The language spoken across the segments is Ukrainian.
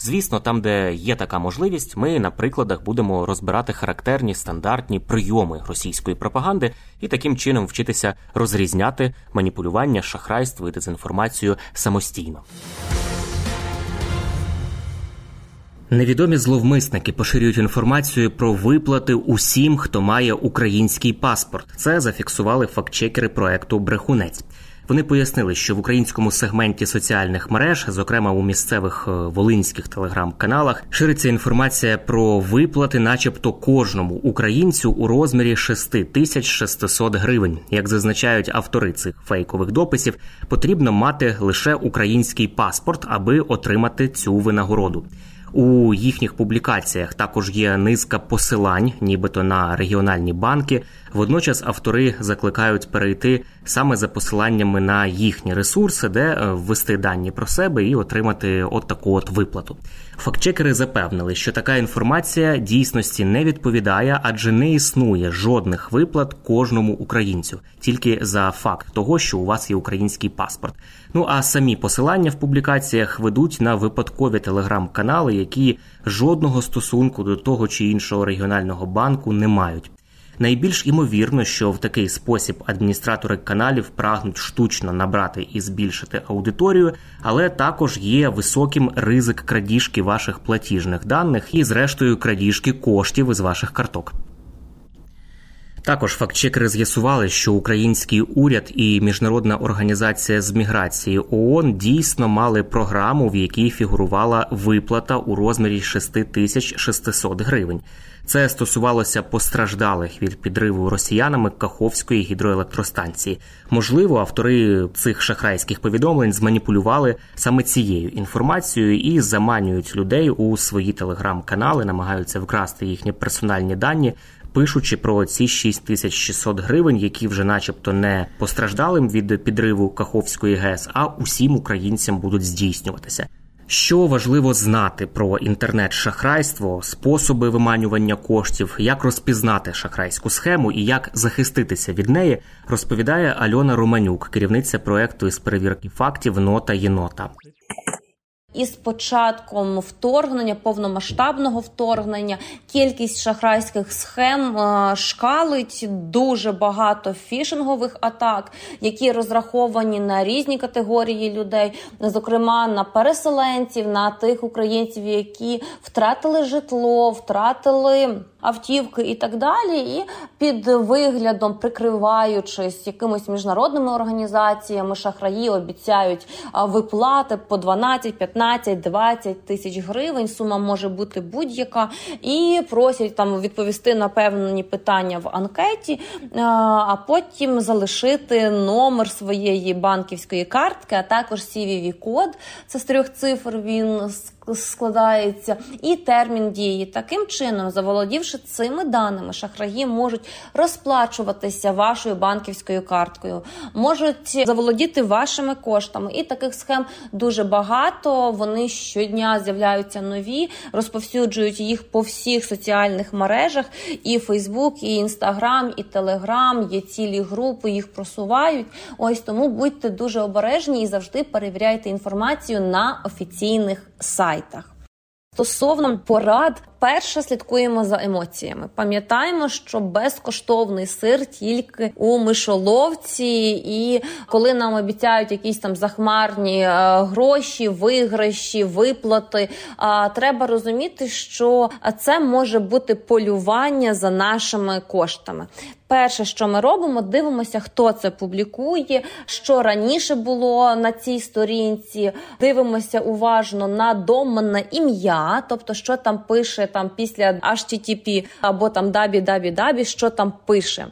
Звісно, там, де є така можливість, ми на прикладах будемо розбирати характерні стандартні прийоми російської пропаганди і таким чином вчитися розрізняти маніпулювання, шахрайство і дезінформацію самостійно. Невідомі зловмисники поширюють інформацію про виплати усім, хто має український паспорт. Це зафіксували фактчекери проекту Брехунець. Вони пояснили, що в українському сегменті соціальних мереж, зокрема у місцевих е, волинських телеграм-каналах, шириться інформація про виплати, начебто кожному українцю у розмірі 6600 гривень. Як зазначають автори цих фейкових дописів, потрібно мати лише український паспорт, аби отримати цю винагороду. У їхніх публікаціях також є низка посилань, нібито на регіональні банки. Водночас автори закликають перейти саме за посиланнями на їхні ресурси, де е, ввести дані про себе і отримати от таку от виплату. Фактчекери запевнили, що така інформація дійсності не відповідає, адже не існує жодних виплат кожному українцю, тільки за факт того, що у вас є український паспорт. Ну а самі посилання в публікаціях ведуть на випадкові телеграм-канали, які жодного стосунку до того чи іншого регіонального банку не мають. Найбільш імовірно, що в такий спосіб адміністратори каналів прагнуть штучно набрати і збільшити аудиторію, але також є високим ризик крадіжки ваших платіжних даних і, зрештою, крадіжки коштів із ваших карток. Також фактчекери з'ясували, що український уряд і міжнародна організація з міграції ООН дійсно мали програму, в якій фігурувала виплата у розмірі 6600 гривень. Це стосувалося постраждалих від підриву росіянами Каховської гідроелектростанції. Можливо, автори цих шахрайських повідомлень зманіпулювали саме цією інформацією і заманюють людей у свої телеграм-канали, намагаються вкрасти їхні персональні дані. Пишучи про ці 6600 гривень, які вже, начебто, не постраждалим від підриву Каховської ГЕС, а усім українцям будуть здійснюватися. Що важливо знати про інтернет-шахрайство, способи виманювання коштів, як розпізнати шахрайську схему і як захиститися від неї, розповідає Альона Романюк, керівниця проекту із перевірки фактів Нота єнота. Із початком вторгнення, повномасштабного вторгнення, кількість шахрайських схем е, шкалить дуже багато фішингових атак, які розраховані на різні категорії людей, зокрема на переселенців, на тих українців, які втратили житло, втратили автівки і так далі. І під виглядом, прикриваючись якимись міжнародними організаціями, шахраї обіцяють виплати по 12, 15, 20 тисяч гривень. Сума може бути будь-яка, і просять там відповісти на певні питання в анкеті, а, потім залишити номер своєї банківської картки, а також cvv код Це з трьох цифр. Він складається, і термін дії. Таким чином, заволодівши цими даними, шахраї можуть розплачуватися вашою банківською карткою, можуть заволодіти вашими коштами. І таких схем дуже багато. Вони щодня з'являються нові, розповсюджують їх по всіх соціальних мережах. І Фейсбук, і Інстаграм, і Телеграм, є цілі групи, їх просувають. Ось тому будьте дуже обережні і завжди перевіряйте інформацію на офіційних сайтах. Стосовно порад, перше слідкуємо за емоціями. Пам'ятаємо, що безкоштовний сир тільки у мишоловці, і коли нам обіцяють якісь там захмарні е, гроші, виграші, виплати, треба розуміти, що це може бути полювання за нашими коштами. Перше, що ми робимо, дивимося, хто це публікує, що раніше було на цій сторінці. Дивимося уважно на доменне ім'я, тобто що там пише там після HTTP або там дабі дабі дабі, що там пише.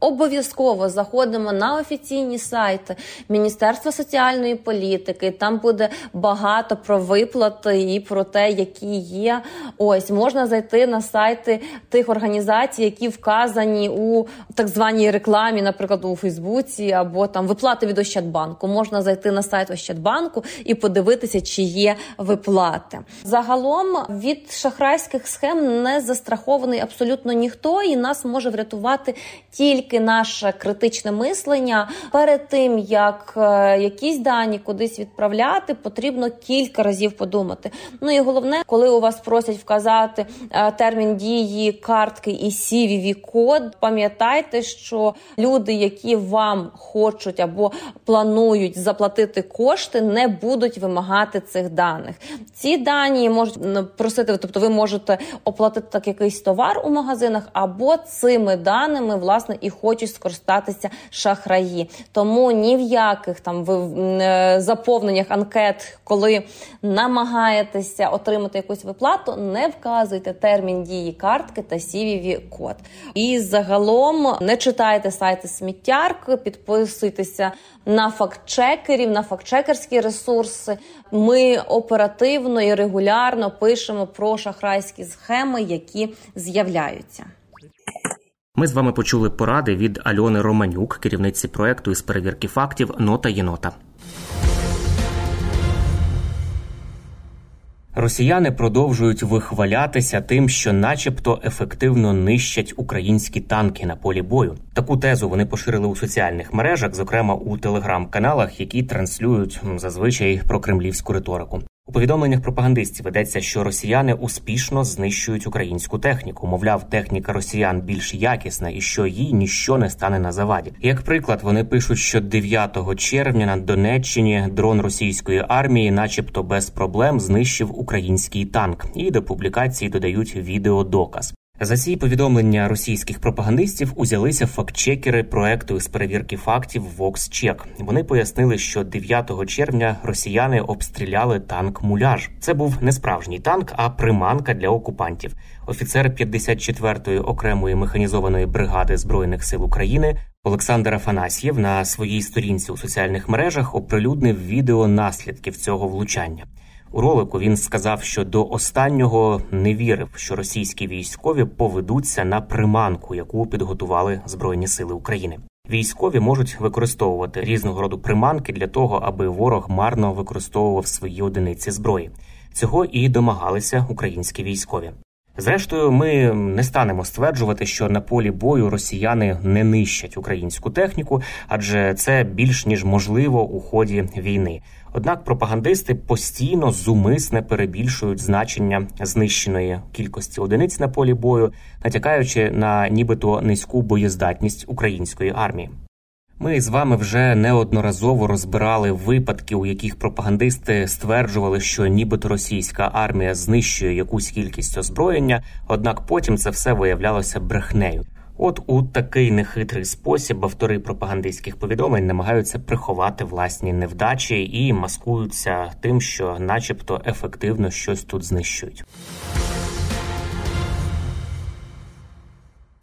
Обов'язково заходимо на офіційні сайти Міністерства соціальної політики. Там буде багато про виплати і про те, які є. Ось можна зайти на сайти тих організацій, які вказані у так званій рекламі, наприклад, у Фейсбуці, або там виплати від Ощадбанку. Можна зайти на сайт Ощадбанку і подивитися, чи є виплати. Загалом від шахрайських схем не застрахований абсолютно ніхто, і нас може врятувати тільки тільки наше критичне мислення перед тим, як е, якісь дані кудись відправляти, потрібно кілька разів подумати. Ну і головне, коли у вас просять вказати е, термін дії картки і cvv код пам'ятайте, що люди, які вам хочуть або планують заплатити кошти, не будуть вимагати цих даних. Ці дані можуть просити, тобто ви можете оплатити так якийсь товар у магазинах, або цими даними власне і хочуть скористатися шахраї. Тому ні в яких там ви е, заповненнях анкет, коли намагаєтеся отримати якусь виплату, не вказуйте термін дії картки та cvv код. І загалом не читайте сайти сміттярки, підписуйтеся на фактчекерів, на фактчекерські ресурси. Ми оперативно і регулярно пишемо про шахрайські схеми, які з'являються. Ми з вами почули поради від Альони Романюк, керівниці проекту із перевірки фактів Нота єнота. Росіяни продовжують вихвалятися тим, що, начебто, ефективно нищать українські танки на полі бою. Таку тезу вони поширили у соціальних мережах, зокрема у телеграм-каналах, які транслюють зазвичай про кремлівську риторику. У повідомленнях пропагандистів ведеться, що росіяни успішно знищують українську техніку. Мовляв, техніка росіян більш якісна і що їй ніщо не стане на заваді. Як приклад, вони пишуть, що 9 червня на Донеччині дрон російської армії, начебто, без проблем знищив український танк, і до публікації додають відеодоказ. За ці повідомлення російських пропагандистів узялися фактчекери проекту з перевірки фактів VoxCheck. Вони пояснили, що 9 червня росіяни обстріляли танк Муляж. Це був не справжній танк, а приманка для окупантів. Офіцер 54-ї окремої механізованої бригади збройних сил України Олександр Афанасьєв на своїй сторінці у соціальних мережах оприлюднив відео наслідків цього влучання. У ролику він сказав, що до останнього не вірив, що російські військові поведуться на приманку, яку підготували Збройні Сили України. Військові можуть використовувати різного роду приманки для того, аби ворог марно використовував свої одиниці зброї. Цього і домагалися українські військові. Зрештою, ми не станемо стверджувати, що на полі бою росіяни не нищать українську техніку, адже це більш ніж можливо у ході війни. Однак пропагандисти постійно зумисне перебільшують значення знищеної кількості одиниць на полі бою, натякаючи на нібито низьку боєздатність української армії. Ми з вами вже неодноразово розбирали випадки, у яких пропагандисти стверджували, що нібито російська армія знищує якусь кількість озброєння однак потім це все виявлялося брехнею. От у такий нехитрий спосіб автори пропагандистських повідомлень намагаються приховати власні невдачі і маскуються тим, що, начебто, ефективно щось тут знищують.